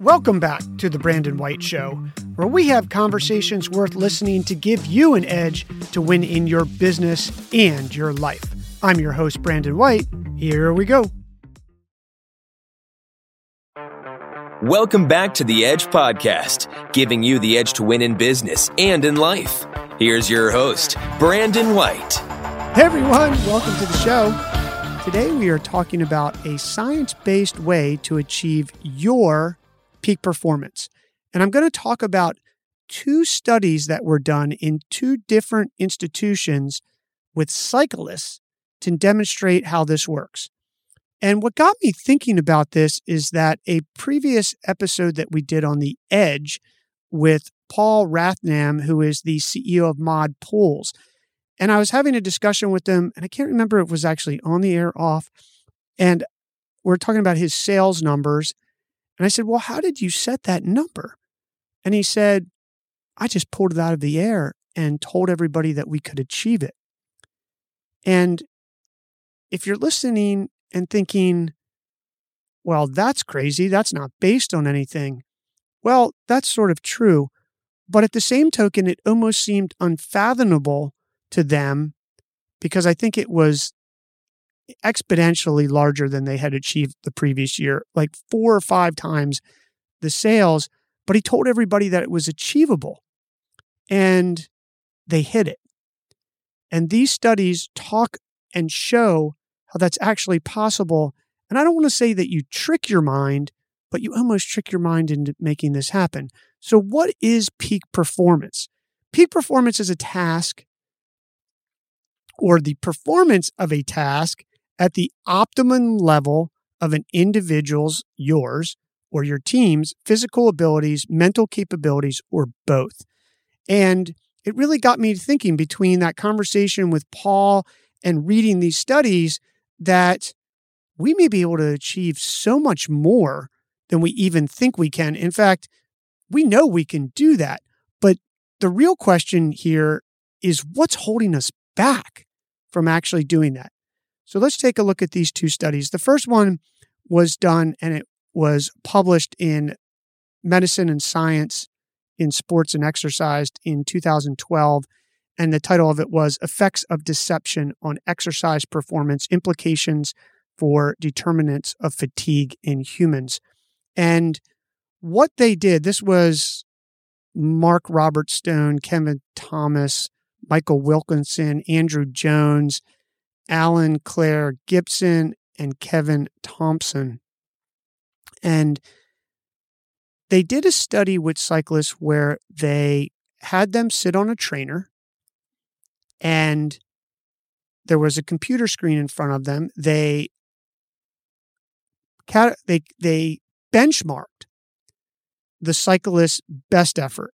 Welcome back to The Brandon White Show, where we have conversations worth listening to give you an edge to win in your business and your life. I'm your host, Brandon White. Here we go. Welcome back to the Edge Podcast, giving you the edge to win in business and in life. Here's your host, Brandon White. Hey everyone, welcome to the show. Today we are talking about a science based way to achieve your peak performance. And I'm going to talk about two studies that were done in two different institutions with cyclists to demonstrate how this works. And what got me thinking about this is that a previous episode that we did on the edge with Paul Rathnam, who is the CEO of Mod Pools. And I was having a discussion with him, and I can't remember if it was actually on the air off. And we're talking about his sales numbers. And I said, Well, how did you set that number? And he said, I just pulled it out of the air and told everybody that we could achieve it. And if you're listening and thinking, well, that's crazy, that's not based on anything, well, that's sort of true. But at the same token, it almost seemed unfathomable to them because I think it was exponentially larger than they had achieved the previous year, like four or five times the sales. But he told everybody that it was achievable and they hit it. And these studies talk and show how that's actually possible. And I don't want to say that you trick your mind, but you almost trick your mind into making this happen. So, what is peak performance? Peak performance is a task or the performance of a task at the optimum level of an individual's, yours, or your team's physical abilities, mental capabilities, or both. And it really got me thinking between that conversation with Paul and reading these studies that we may be able to achieve so much more than we even think we can. In fact, we know we can do that. But the real question here is what's holding us back from actually doing that? So let's take a look at these two studies. The first one was done and it was published in Medicine and Science in Sports and Exercise in 2012. And the title of it was Effects of Deception on Exercise Performance Implications for Determinants of Fatigue in Humans. And what they did, this was Mark Robert Stone, Kevin Thomas, Michael Wilkinson, Andrew Jones, Alan Claire Gibson, and Kevin Thompson. And they did a study with cyclists where they had them sit on a trainer and there was a computer screen in front of them. They they they benchmarked the cyclist's best effort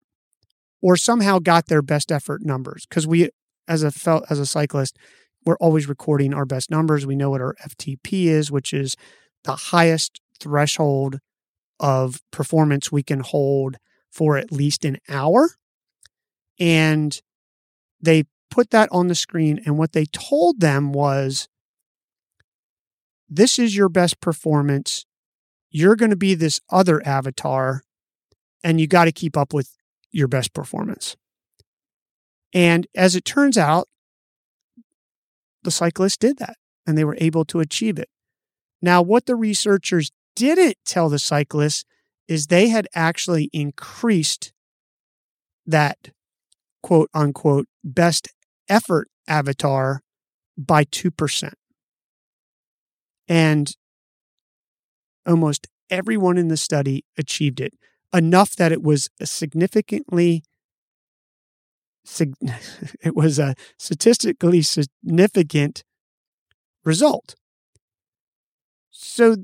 or somehow got their best effort numbers because we as a felt as a cyclist we're always recording our best numbers. We know what our FTP is, which is the highest threshold of performance we can hold for at least an hour. And they put that on the screen. And what they told them was this is your best performance. You're going to be this other avatar, and you got to keep up with your best performance. And as it turns out, the cyclists did that and they were able to achieve it. Now, what the researchers didn't tell the cyclists is they had actually increased that quote unquote best effort avatar by 2%. And almost everyone in the study achieved it enough that it was a significantly it was a statistically significant result. So,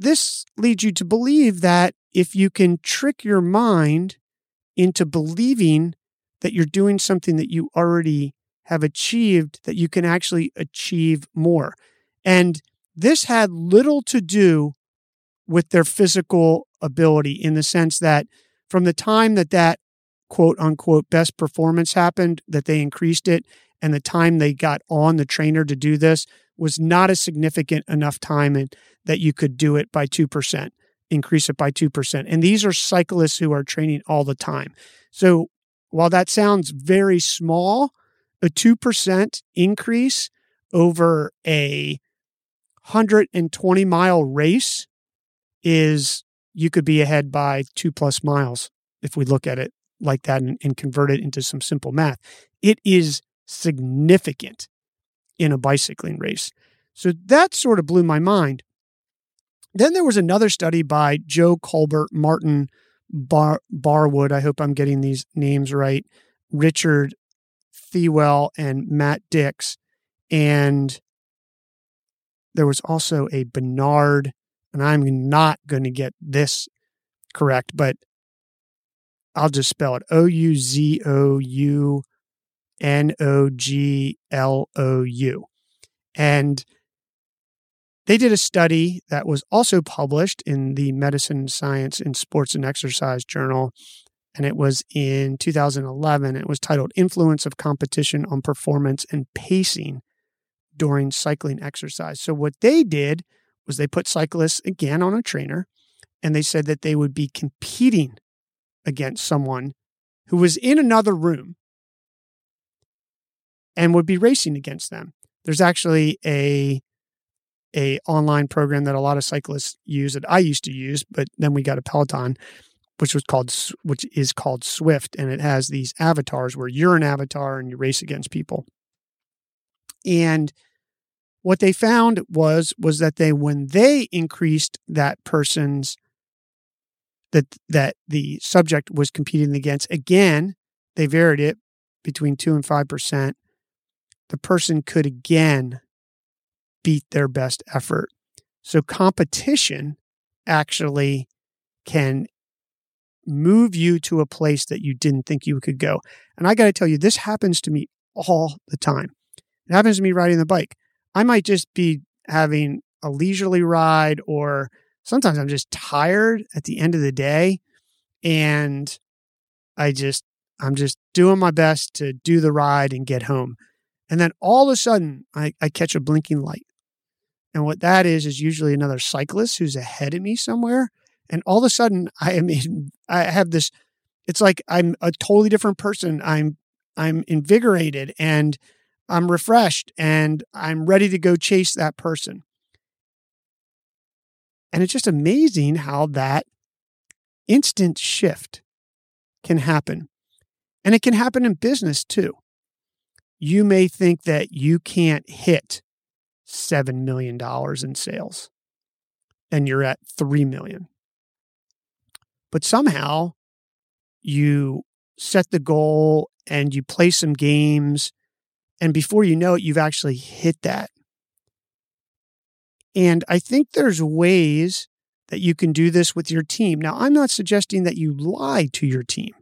this leads you to believe that if you can trick your mind into believing that you're doing something that you already have achieved, that you can actually achieve more. And this had little to do with their physical ability in the sense that from the time that that quote unquote best performance happened, that they increased it, and the time they got on the trainer to do this was not a significant enough time and that you could do it by 2%. increase it by 2%. And these are cyclists who are training all the time. So while that sounds very small, a 2% increase over a 120 mile race is you could be ahead by two plus miles if we look at it like that and, and convert it into some simple math. It is significant in a bicycling race. So that sort of blew my mind. Then there was another study by Jo Corbett, Martin Bar- Barwood. I hope I'm getting these names right. Richard Thelwell and Matt Dicks. And there was also a Bernard, and I'm not going to get this correct, but I'll just spell it O U Z O U N O G L O U. And they did a study that was also published in the Medicine, Science, and Sports and Exercise Journal. And it was in 2011. It was titled Influence of Competition on Performance and Pacing During Cycling Exercise. So, what they did was they put cyclists again on a trainer and they said that they would be competing against someone who was in another room and would be racing against them. There's actually a a online program that a lot of cyclists use that I used to use, but then we got a Peloton, which was called which is called Zwift, and it has these avatars where you're an avatar and you race against people. And what they found was was that they when they increased that person's that that the subject was competing against. Again they varied it between 2 and 5% the person could again beat their best effort. So competition actually can move you to a place that you didn't think you could go. And i got to tell you this happens to me all the time. It happens to me riding the bike. I might just be having a leisurely ride or sometimes I'm just tired at the end of the day and I just I'm just doing my best to do the ride and get home. And then all of a sudden I, I catch a blinking light. And what that is is usually another cyclist who's ahead of me somewhere. And all of a sudden I am in, I have this it's like I'm a totally different person. I'm I'm invigorated and I'm refreshed and I'm ready to go chase that person. And it's just amazing how that instant shift can happen. And it can happen in business too. You may think that you can't hit $7 million in sales and you're at 3 million. But somehow you set the goal and you play some games and before you know it you've actually hit that and I think there's ways that you can do this with your team. Now, I'm not suggesting that you lie to your team.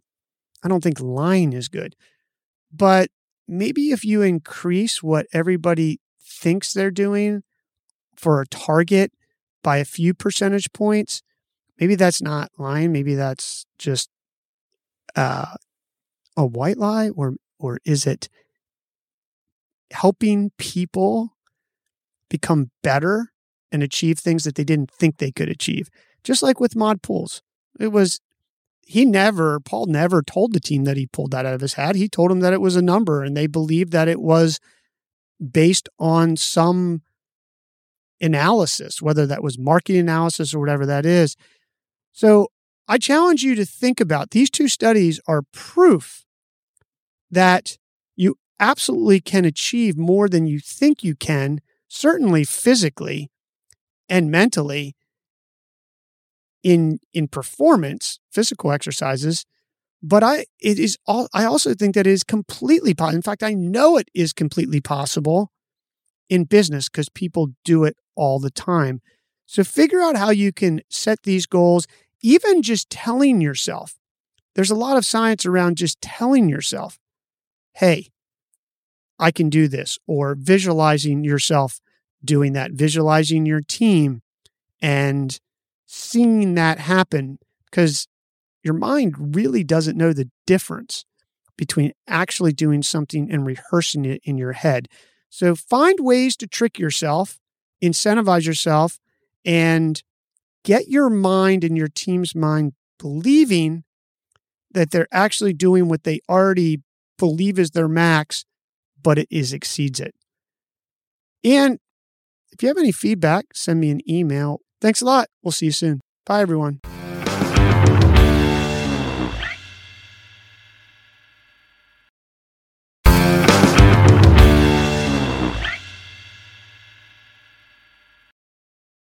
I don't think lying is good. But maybe if you increase what everybody thinks they're doing for a target by a few percentage points, maybe that's not lying. Maybe that's just uh, a white lie, or or is it helping people become better and achieve things that they didn't think they could achieve. Just like with Mod Pools, it was he never Paul never told the team that he pulled that out of his hat. He told them that it was a number, and they believed that it was based on some analysis, whether that was marketing analysis or whatever that is. So I challenge you to think about these two studies are proof that you absolutely can achieve more than you think you can, certainly physically, and mentally in in performance physical exercises but i it is all i also think that it is completely possible in fact i know it is completely possible in business because people do it all the time. So figure out how you can set these goals even just telling yourself. There's a lot of science around just telling yourself hey i can do this or visualizing yourself doing that, visualizing your team and seeing that happen because your mind really doesn't know the difference between actually doing something and rehearsing it in your head. So find ways to trick yourself, incentivize yourself, and get your mind and your team's mind believing that they're actually doing what they already believe is their max, but it is exceeds it. And if you have any feedback, send me an email. Thanks a lot. We'll see you soon. Bye, everyone.